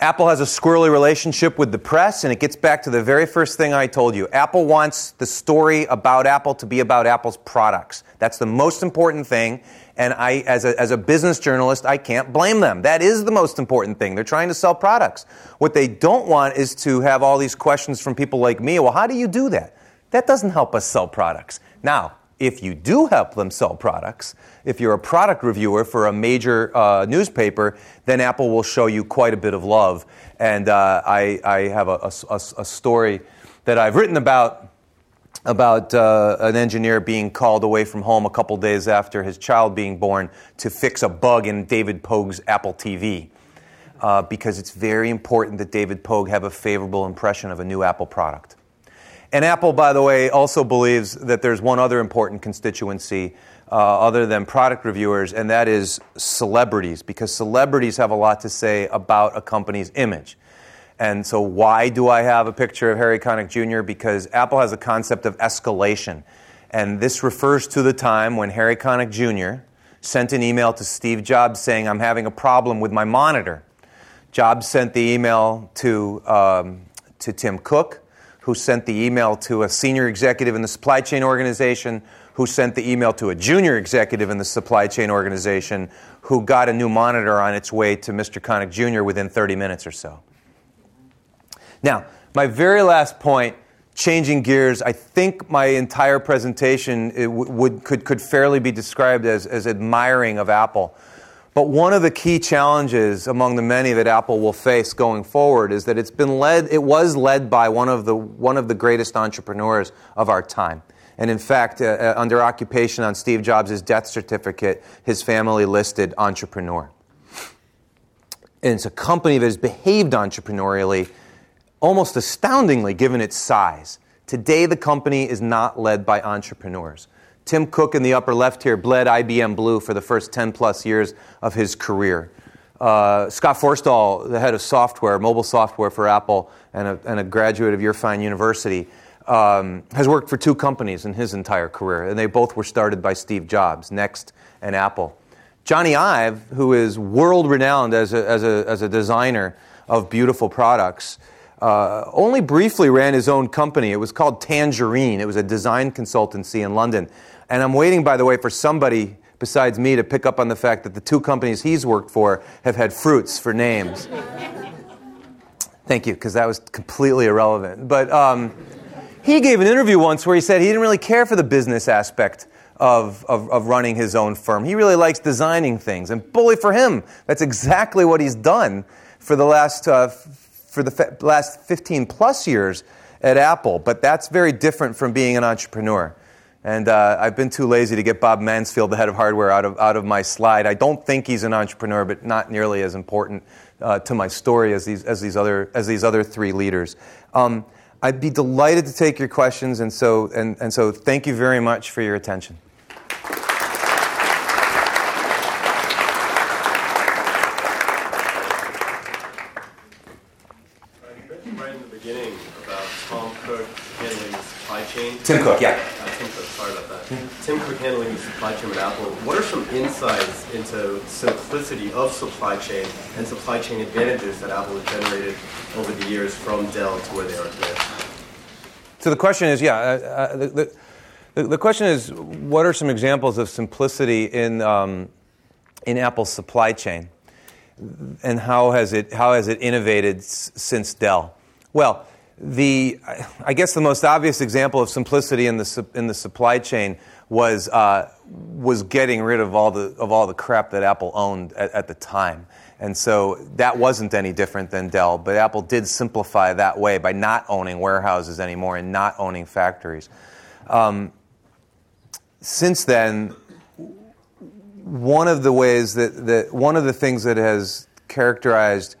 Apple has a squirrely relationship with the press, and it gets back to the very first thing I told you. Apple wants the story about Apple to be about Apple's products. That's the most important thing, and I, as a, as a business journalist, I can't blame them. That is the most important thing. They're trying to sell products. What they don't want is to have all these questions from people like me. Well, how do you do that? That doesn't help us sell products. Now, if you do help them sell products, if you're a product reviewer for a major uh, newspaper, then Apple will show you quite a bit of love. And uh, I, I, have a, a, a, story that I've written about about uh, an engineer being called away from home a couple days after his child being born to fix a bug in David Pogue's Apple TV. Uh, because it's very important that David Pogue have a favorable impression of a new Apple product. And Apple, by the way, also believes that there's one other important constituency uh, other than product reviewers, and that is celebrities, because celebrities have a lot to say about a company's image. And so, why do I have a picture of Harry Connick Jr.? Because Apple has a concept of escalation. And this refers to the time when Harry Connick Jr. sent an email to Steve Jobs saying, I'm having a problem with my monitor. Jobs sent the email to, um, to Tim Cook who sent the email to a senior executive in the supply chain organization, who sent the email to a junior executive in the supply chain organization, who got a new monitor on its way to Mr. Connick Jr. within 30 minutes or so. Now, my very last point, changing gears, I think my entire presentation would, could, could fairly be described as, as admiring of Apple. But one of the key challenges among the many that Apple will face going forward is that it's been led, it was led by one of the, one of the greatest entrepreneurs of our time. And in fact, uh, uh under occupation on Steve Jobs' death certificate, his family listed entrepreneur. And it's a company that has behaved entrepreneurially almost astoundingly given its size. Today, the company is not led by entrepreneurs. Tim Cook in the upper left here bled IBM Blue for the first 10 plus years of his career. Uh, Scott Forstall, the head of software, mobile software for Apple, and a, and a graduate of your Fine University, um, has worked for two companies in his entire career, and they both were started by Steve Jobs, Next and Apple. Jony Ive, who is world renowned as a, as, a, as a designer of beautiful products, uh, only briefly ran his own company. It was called Tangerine. It was a design consultancy in London. And I'm waiting, by the way, for somebody besides me to pick up on the fact that the two companies he's worked for have had fruits for names. Thank you, because that was completely irrelevant. But um, he gave an interview once where he said he didn't really care for the business aspect of, of, of, running his own firm. He really likes designing things. And bully for him, that's exactly what he's done for the last, uh, for the last 15 plus years at Apple. But that's very different from being an entrepreneur. And uh, I've been too lazy to get Bob Mansfield, the head of hardware, out of, out of my slide. I don't think he's an entrepreneur, but not nearly as important uh, to my story as these, as these, other, as these other three leaders. Um, I'd be delighted to take your questions, and so, and, and so thank you very much for your attention. Tim Cook, yeah. Sorry about that. Tim Cook handling the supply chain at Apple, what are some insights into simplicity of supply chain and supply chain advantages that Apple has generated over the years from Dell to where they are today? So the question is, yeah, uh, uh, the, the, the, question is, what are some examples of simplicity in, um, in Apple's supply chain? And how has it, how has it innovated s- since Dell? Well, the, I guess the most obvious example of simplicity in the, in the supply chain was, uh, was getting rid of all, the, of all the crap that Apple owned at, at the time. And so that wasn't any different than Dell, but Apple did simplify that way by not owning warehouses anymore and not owning factories. Um, since then, one of the ways that, that one of the things that has characterized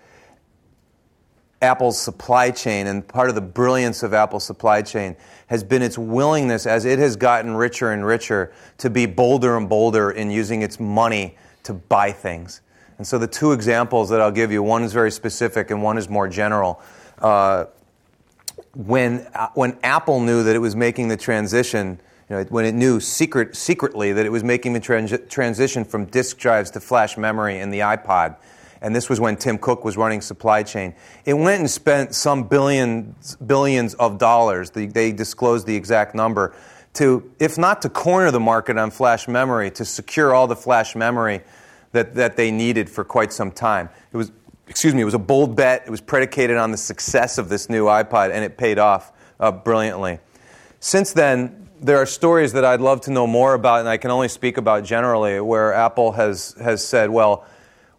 Apple's supply chain and part of the brilliance of Apple's supply chain has been its willingness, as it has gotten richer and richer, to be bolder and bolder in using its money to buy things. And so the two examples that I'll give you, one is very specific and one is more general. Uh, when, uh, when Apple knew that it was making the transition, you know, when it knew secret, secretly that it was making the trans- transition from disk drives to flash memory in the iPod, and this was when Tim Cook was running supply chain. It went and spent some billions, billions of dollars, they, they disclosed the exact number, to, if not to corner the market on flash memory, to secure all the flash memory that, that they needed for quite some time. It was, excuse me, it was a bold bet. It was predicated on the success of this new iPod, and it paid off uh, brilliantly. Since then, there are stories that I'd love to know more about, and I can only speak about generally, where Apple has, has said, well,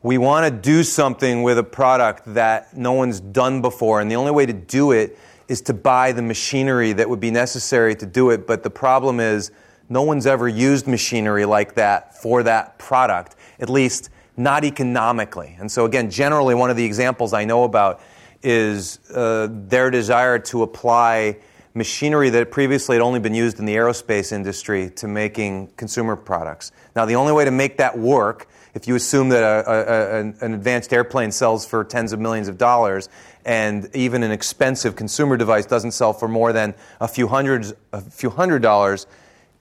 we want to do something with a product that no one's done before, and the only way to do it is to buy the machinery that would be necessary to do it. But the problem is, no one's ever used machinery like that for that product, at least not economically. And so, again, generally, one of the examples I know about is uh, their desire to apply machinery that previously had only been used in the aerospace industry to making consumer products. Now, the only way to make that work if you assume that a, a, an advanced airplane sells for tens of millions of dollars and even an expensive consumer device doesn't sell for more than a few hundreds a few hundred dollars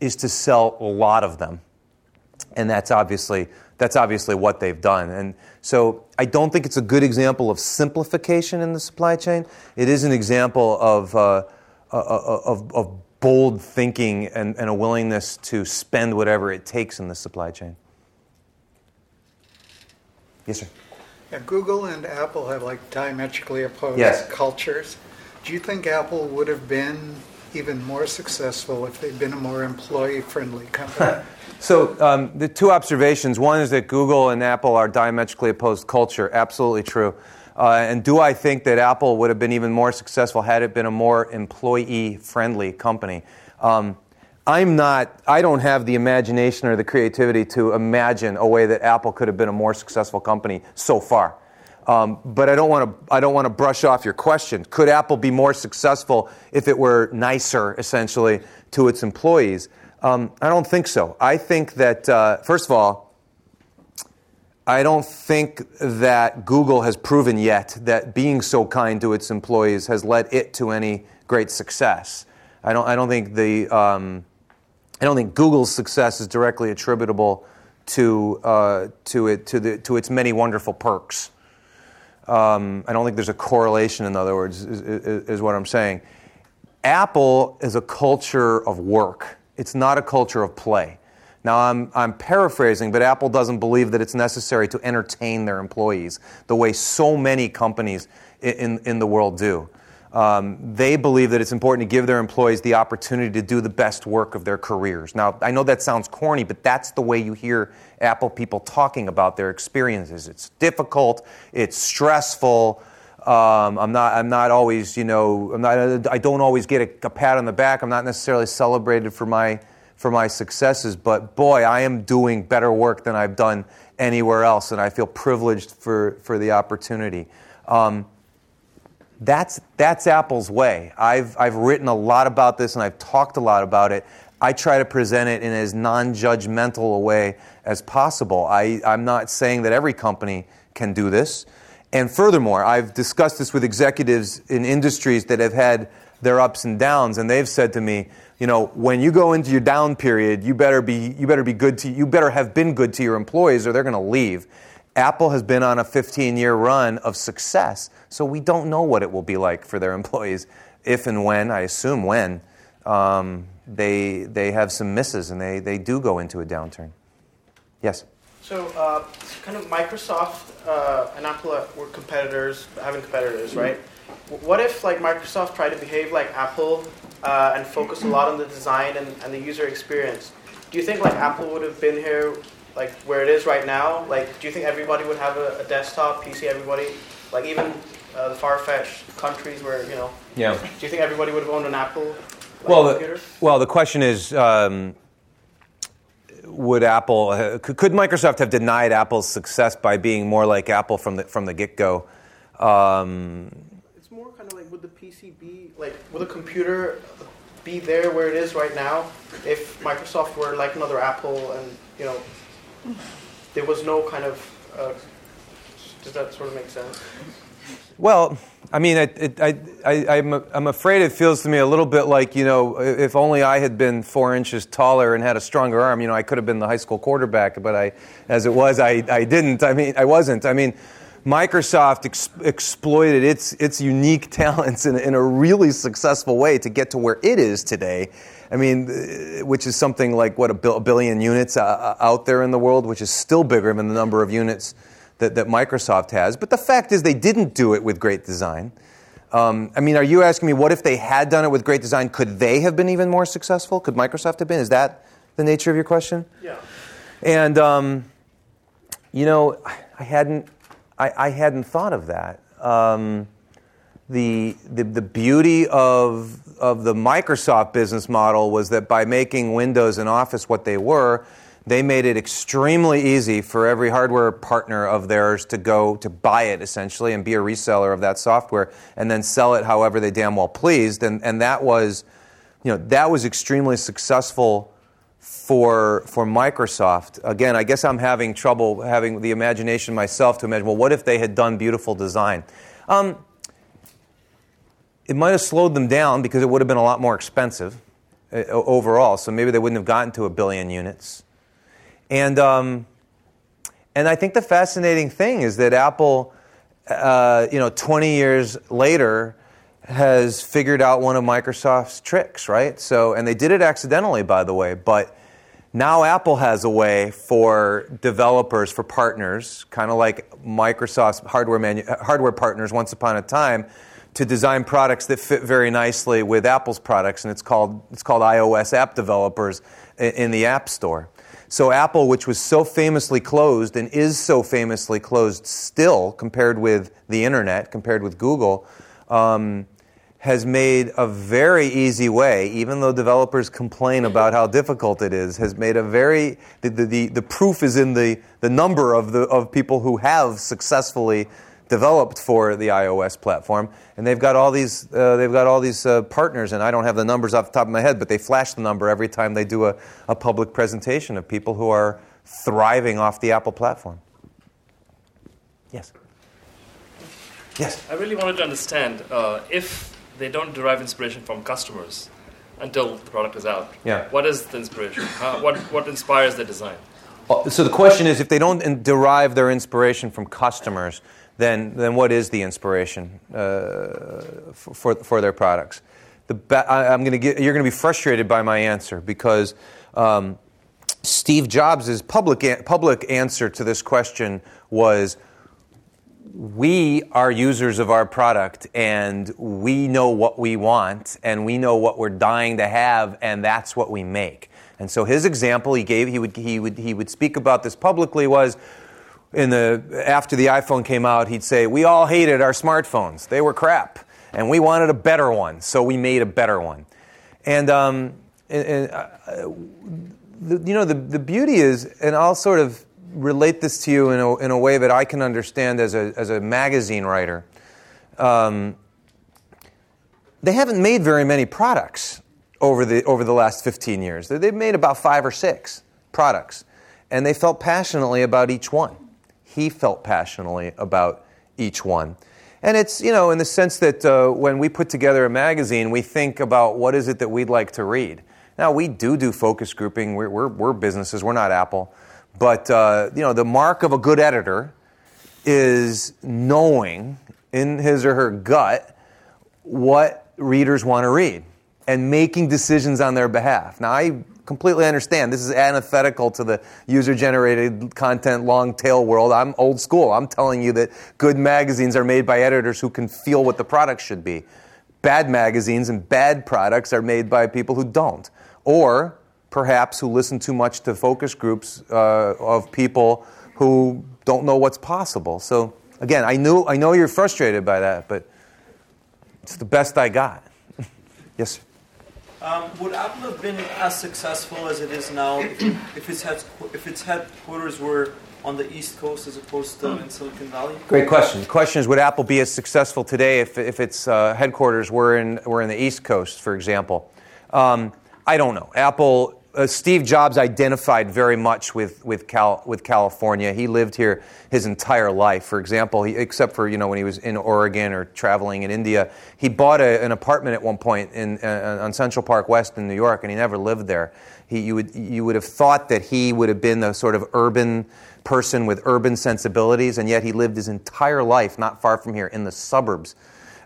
is to sell a lot of them. And that's obviously that's obviously what they've done. And so i don't think it's a good example of simplification in the supply chain. It is an example of uh, uh, uh of, of bold thinking and, and a willingness to spend whatever it takes in the supply chain Yes, sir. Yeah, Google and Apple have like diametrically opposed yes. cultures. Do you think Apple would have been even more successful if they'd been a more employee friendly company? so, um, the two observations one is that Google and Apple are diametrically opposed culture. Absolutely true. Uh, and do I think that Apple would have been even more successful had it been a more employee friendly company? Um, I'm not, I don't have the imagination or the creativity to imagine a way that Apple could have been a more successful company so far. Um, but I don't want to. I don't want to brush off your question. Could Apple be more successful if it were nicer, essentially, to its employees? Um, I don't think so. I think that uh, first of all, I don't think that Google has proven yet that being so kind to its employees has led it to any great success. I don't. I don't think the um, I don't think Google's success is directly attributable to, uh, to, it, to, the, to its many wonderful perks. Um, I don't think there's a correlation, in other words, is, is, is, what I'm saying. Apple is a culture of work, it's not a culture of play. Now, I'm, I'm paraphrasing, but Apple doesn't believe that it's necessary to entertain their employees the way so many companies in, in the world do. Um, they believe that it's important to give their employees the opportunity to do the best work of their careers. Now, I know that sounds corny, but that's the way you hear Apple people talking about their experiences. It's difficult, it's stressful. Um, I'm not. I'm not always. You know. I'm not. I don't always get a, a pat on the back. I'm not necessarily celebrated for my for my successes. But boy, I am doing better work than I've done anywhere else, and I feel privileged for for the opportunity. Um, that's, that's Apple's way. I've, I've written a lot about this and I've talked a lot about it. I try to present it in as non judgmental a way as possible. I, I'm not saying that every company can do this. And furthermore, I've discussed this with executives in industries that have had their ups and downs, and they've said to me, you know, when you go into your down period, you better be, you better be good to, you better have been good to your employees or they're going to leave. Apple has been on a 15 year run of success, so we don't know what it will be like for their employees if and when, I assume when, um, they, they have some misses and they, they do go into a downturn. Yes? So, uh, kind of Microsoft uh, and Apple were competitors, having competitors, right? what if like Microsoft tried to behave like Apple uh, and focus a lot on the design and, and the user experience? Do you think like Apple would have been here like where it is right now? Like, do you think everybody would have a, a desktop PC? Everybody, like even uh, the far-fetched countries where you know. Yeah. Do you think everybody would have owned an Apple? Well, the, well, the question is, um, would Apple uh, could, could Microsoft have denied Apple's success by being more like Apple from the from the get go? Um, It's more kind of like would the PC be like would a computer be there where it is right now if Microsoft were like another Apple and you know there was no kind of uh, does that sort of make sense? Well, I mean, it, it, I, I, I'm, I'm afraid it feels to me a little bit like, you know, if only I had been four inches taller and had a stronger arm, you know, I could have been the high school quarterback, but I, as it was, I, I didn't. I mean, I wasn't. I mean, Microsoft ex- exploited its, its unique talents in, in a really successful way to get to where it is today. I mean, uh, which is something like, what, a, billion units uh, out there in the world, which is still bigger than the number of units that, that Microsoft has. But the fact is, they didn't do it with great design. Um, I mean, are you asking me what if they had done it with great design? Could they have been even more successful? Could Microsoft have been? Is that the nature of your question? Yeah. And um, you know, I hadn't, I, I hadn't thought of that. Um, the, the the beauty of of the Microsoft business model was that by making Windows and Office what they were, they made it extremely easy for every hardware partner of theirs to go to buy it essentially and be a reseller of that software and then sell it however they damn well pleased. And and that was, you know, that was extremely successful for for Microsoft. Again, I guess I'm having trouble having the imagination myself to imagine. Well, what if they had done beautiful design? Um, it might have slowed them down because it would have been a lot more expensive uh, overall. So maybe they wouldn't have gotten to a billion units. And um, and I think the fascinating thing is that Apple, uh, you know, 20 years later, has figured out one of Microsoft's tricks, right? So, and they did it accidentally, by the way, but now Apple has a way for developers, for partners, kind of like Microsoft's hardware, manu- hardware partners once upon a time, to design products that fit very nicely with Apple's products, and it's called, it's called iOS app developers in the App Store. So, Apple, which was so famously closed and is so famously closed still compared with the internet, compared with Google, um, has made a very easy way, even though developers complain about how difficult it is, has made a very, the, the, the, the proof is in the, the number of, the, of people who have successfully developed for the iOS platform, and they've got all these uh, they've got all these uh, partners, and I don't have the numbers off the top of my head, but they flash the number every time they do a, a public presentation of people who are thriving off the Apple platform. Yes. Yes. I really wanted to understand uh, if they don't derive inspiration from customers until the product is out. Yeah. What is the inspiration? How, what what inspires the design? Uh, So the question is, if they don't derive their inspiration from customers, then then what is the inspiration uh, for, for their products? The ba- I, I'm going to get you're going to be frustrated by my answer because um, Steve Jobs' public a- public answer to this question was. We are users of our product and we know what we want and we know what we're dying to have and that's what we make. And so his example he gave, he would, he would, he would speak about this publicly was in the, after the iPhone came out, he'd say, We all hated our smartphones. They were crap. And we wanted a better one, so we made a better one. And, um, and, and uh, the, you know, the, the beauty is, and I'll sort of relate this to you in a, in a way that I can understand as a, as a magazine writer. Um, they haven't made very many products over the, over the last 15 years. They- They've made about five or six products, and they felt passionately about each one. He felt passionately about each one. And it's, you know, in the sense that uh, when we put together a magazine, we think about what is it that we'd like to read. Now, we do do focus grouping. We're, we're, we're businesses, we're not Apple. But, uh, you know, the mark of a good editor is knowing in his or her gut what readers want to read and making decisions on their behalf. Now, I completely understand. This is antithetical to the user generated content long tail world. I'm old school. I'm telling you that good magazines are made by editors who can feel what the product should be. Bad magazines and bad products are made by people who don't. Or perhaps who listen too much to focus groups uh, of people who don't know what's possible. So again, I knew I know you're frustrated by that, but it's the best I got. yes. Sir. Um, would Apple have been as successful as it is now if, its, head, if its headquarters were on the East Coast as opposed to in Silicon Valley? Great question. The question is, would Apple be as successful today if, if its uh, headquarters were in, were in the East Coast, for example? Um, I don't know. Apple uh, Steve Jobs identified very much with with, Cal, with California. He lived here his entire life. For example, he, except for you know when he was in Oregon or traveling in India, he bought a, an apartment at one point in, uh, on Central Park West in New York, and he never lived there. He, you would you would have thought that he would have been the sort of urban person with urban sensibilities, and yet he lived his entire life not far from here in the suburbs.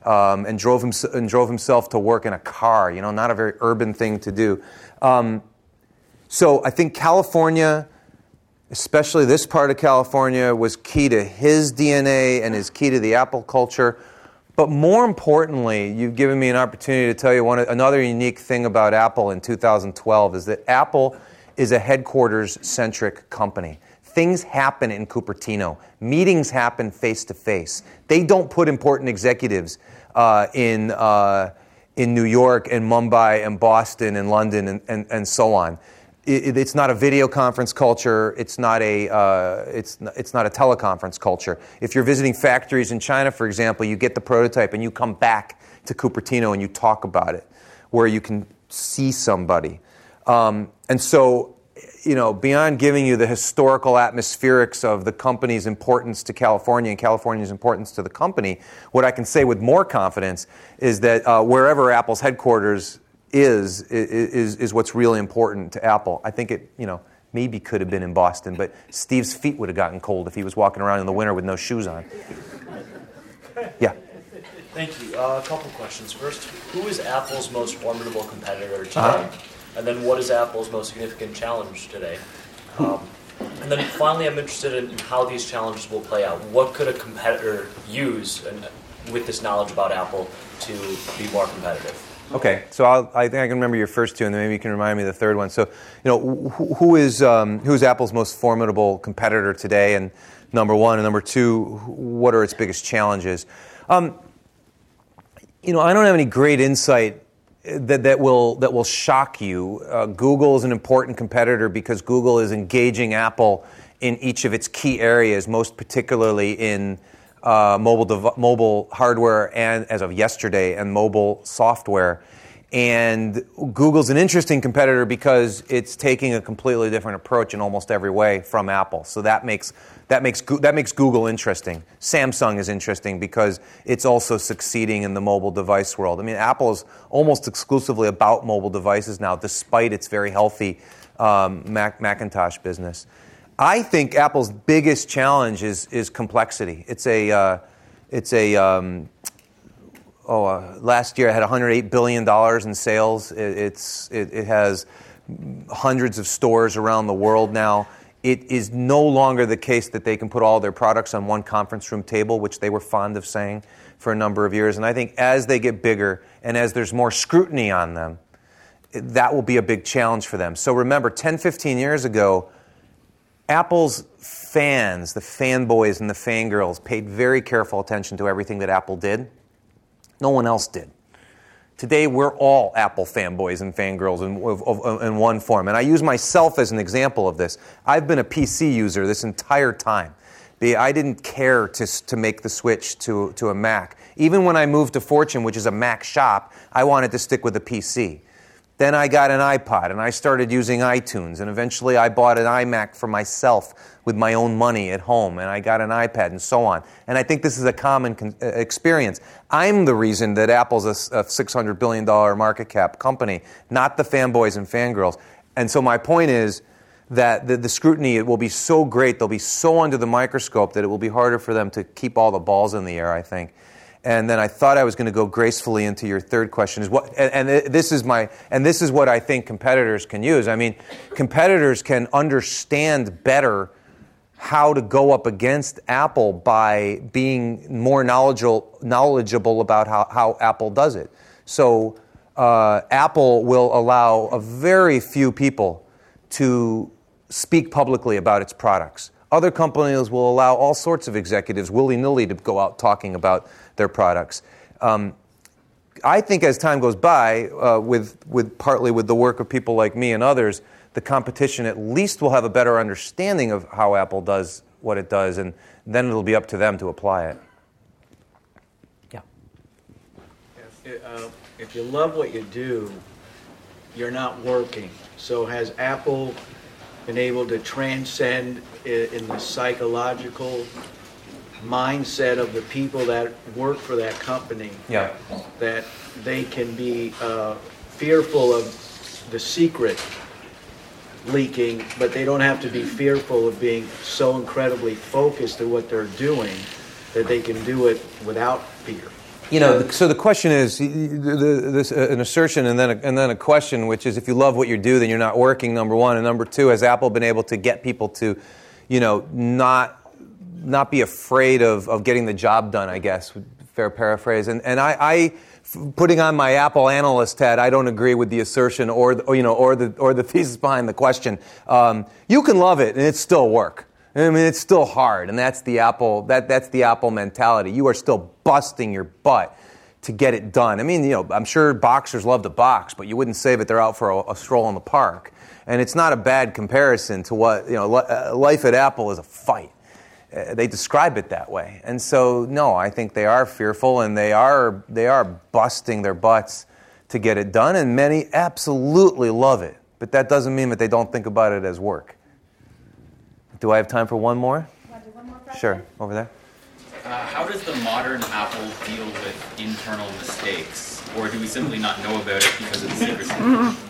Um, and drove him, and drove himself to work in a car. You know, not a very urban thing to do. Um, so I think California, especially this part of California, was key to his DNA and is key to the Apple culture. But more importantly, you've given me an opportunity to tell you one another unique thing about Apple in 2012 is that Apple is a headquarters centric company. Things happen in Cupertino. Meetings happen face to face. They don't put important executives uh, in, uh, in New York and Mumbai and Boston and London and, and, and so on it, it's not a video conference culture. It's not a uh, it's it's not a teleconference culture. If you're visiting factories in China, for example, you get the prototype and you come back to Cupertino and you talk about it, where you can see somebody. Um, and so, you know, beyond giving you the historical atmospherics of the company's importance to California and California's importance to the company, what I can say with more confidence is that uh, wherever Apple's headquarters is, is, is what's really important to Apple. I think it, you know, maybe could have been in Boston, but Steve's feet would have gotten cold if he was walking around in the winter with no shoes on. Yeah. Thank you. Uh, a couple questions. First, who is Apple's most formidable competitor today? Uh-huh. And then, what is Apple's most significant challenge today? Um, and then finally, I'm interested in how these challenges will play out. What could a competitor use and, with this knowledge about Apple to be more competitive? Okay, so I'll, i think I can remember your first two, and then maybe you can remind me the third one. So, you know, who, is um, who is Apple's most formidable competitor today? And number one, and number two, what are its biggest challenges? Um, you know, I don't have any great insight that, that will that will shock you. Uh, Google is an important competitor because Google is engaging Apple in each of its key areas, most particularly in uh, mobile, dev- mobile hardware and as of yesterday and mobile software. And Google's an interesting competitor because it's taking a completely different approach in almost every way from Apple. So that makes that makes that makes Google interesting. Samsung is interesting because it's also succeeding in the mobile device world. I mean, Apple is almost exclusively about mobile devices now, despite its very healthy um, Mac, Macintosh business. I think Apple's biggest challenge is, is complexity. It's a, uh, it's a um, oh, uh, last year it had $108 billion in sales. It, it's, it, it, has hundreds of stores around the world now. It is no longer the case that they can put all their products on one conference room table, which they were fond of saying for a number of years. And I think as they get bigger and as there's more scrutiny on them, that will be a big challenge for them. So remember, 10, 15 years ago, Apple's fans, the fanboys and the fangirls, paid very careful attention to everything that Apple did. No one else did. Today, we're all Apple fanboys and fangirls in, in, one form. And I use myself as an example of this. I've been a PC user this entire time. I didn't care to, to make the switch to, to a Mac. Even when I moved to Fortune, which is a Mac shop, I wanted to stick with a PC. Then I got an iPod and I started using iTunes. And eventually I bought an iMac for myself with my own money at home. And I got an iPad and so on. And I think this is a common con- uh, experience. I'm the reason that Apple's a, a $600 billion market cap company, not the fanboys and fangirls. And so my point is that the, the scrutiny will be so great, they'll be so under the microscope that it will be harder for them to keep all the balls in the air, I think. And then I thought I was going to go gracefully into your third question. Is what, and, and this is my, and this is what I think competitors can use. I mean, competitors can understand better how to go up against Apple by being more knowledgeable, knowledgeable about how, how Apple does it. So, uh, Apple will allow a very few people to speak publicly about its products. Other companies will allow all sorts of executives willy nilly to go out talking about their products. Um, I think as time goes by, uh, with, with partly with the work of people like me and others, the competition at least will have a better understanding of how Apple does what it does, and then it'll be up to them to apply it. Yeah. If, uh, if you love what you do, you're not working. So has Apple been able to transcend in the psychological mindset of the people that work for that company. Yeah. That they can be uh, fearful of the secret leaking, but they don't have to be fearful of being so incredibly focused on what they're doing that they can do it without fear. You know, so the question is this, uh, an assertion and then a, and then a question, which is if you love what you do, then you're not working. Number one, and number two, has Apple been able to get people to, you know, not not be afraid of, of getting the job done? I guess fair paraphrase. And and I, I putting on my Apple analyst hat, I don't agree with the assertion or, the, or you know or the or the thesis behind the question. Um, you can love it and it still work. I mean, it's still hard, and that's the Apple. That, that's the Apple mentality. You are still busting your butt to get it done. I mean, you know, I'm sure boxers love to box, but you wouldn't say that they're out for a, a stroll in the park. And it's not a bad comparison to what you know. Uh, life at Apple is a fight. Uh, they describe it that way, and so no, I think they are fearful, and they are they are busting their butts to get it done, and many absolutely love it. But that doesn't mean that they don't think about it as work. Do I have time for one more? One more sure, over there. Uh, how does the modern Apple deal with internal mistakes, or do we simply not know about it because of the secrecy?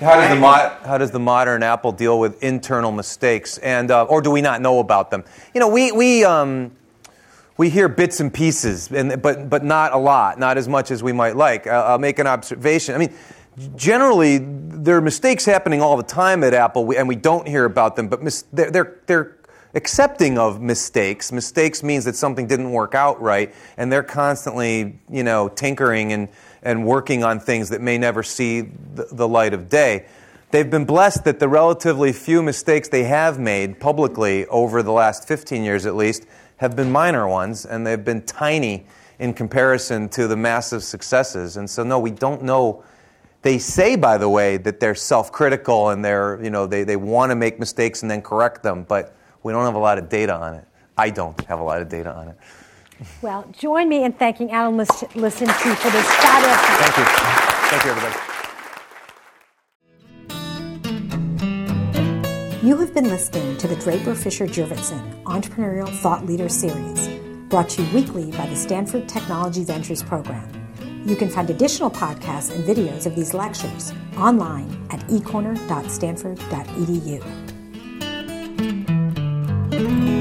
How does the how does the modern Apple deal with internal mistakes, and uh, or do we not know about them? You know, we we. Um, we hear bits and pieces, and, but, but not a lot, not as much as we might like. I'll, I'll make an observation. I mean, generally, there are mistakes happening all the time at Apple, and we don't hear about them, but mis- they're, they're, they're accepting of mistakes. Mistakes means that something didn't work out right, and they're constantly, you know, tinkering and, and working on things that may never see the, light of day. They've been blessed that the relatively few mistakes they have made publicly over the last 15 years at least have been minor ones, and they've been tiny in comparison to the massive successes. And so, no, we don't know. They say, by the way, that they're self critical and they're, you know, they, they want to make mistakes and then correct them, but we don't have a lot of data on it. I don't have a lot of data on it. Well, join me in thanking Adam Lashinsky for this fabulous. Thank you. Thank you, everybody. You have been listening to the Draper Fisher Jurvetson Entrepreneurial Thought Leader Series, brought to you weekly by the Stanford Technology Ventures Program. You can find additional podcasts and videos of these lectures online at ecorner.stanford.edu.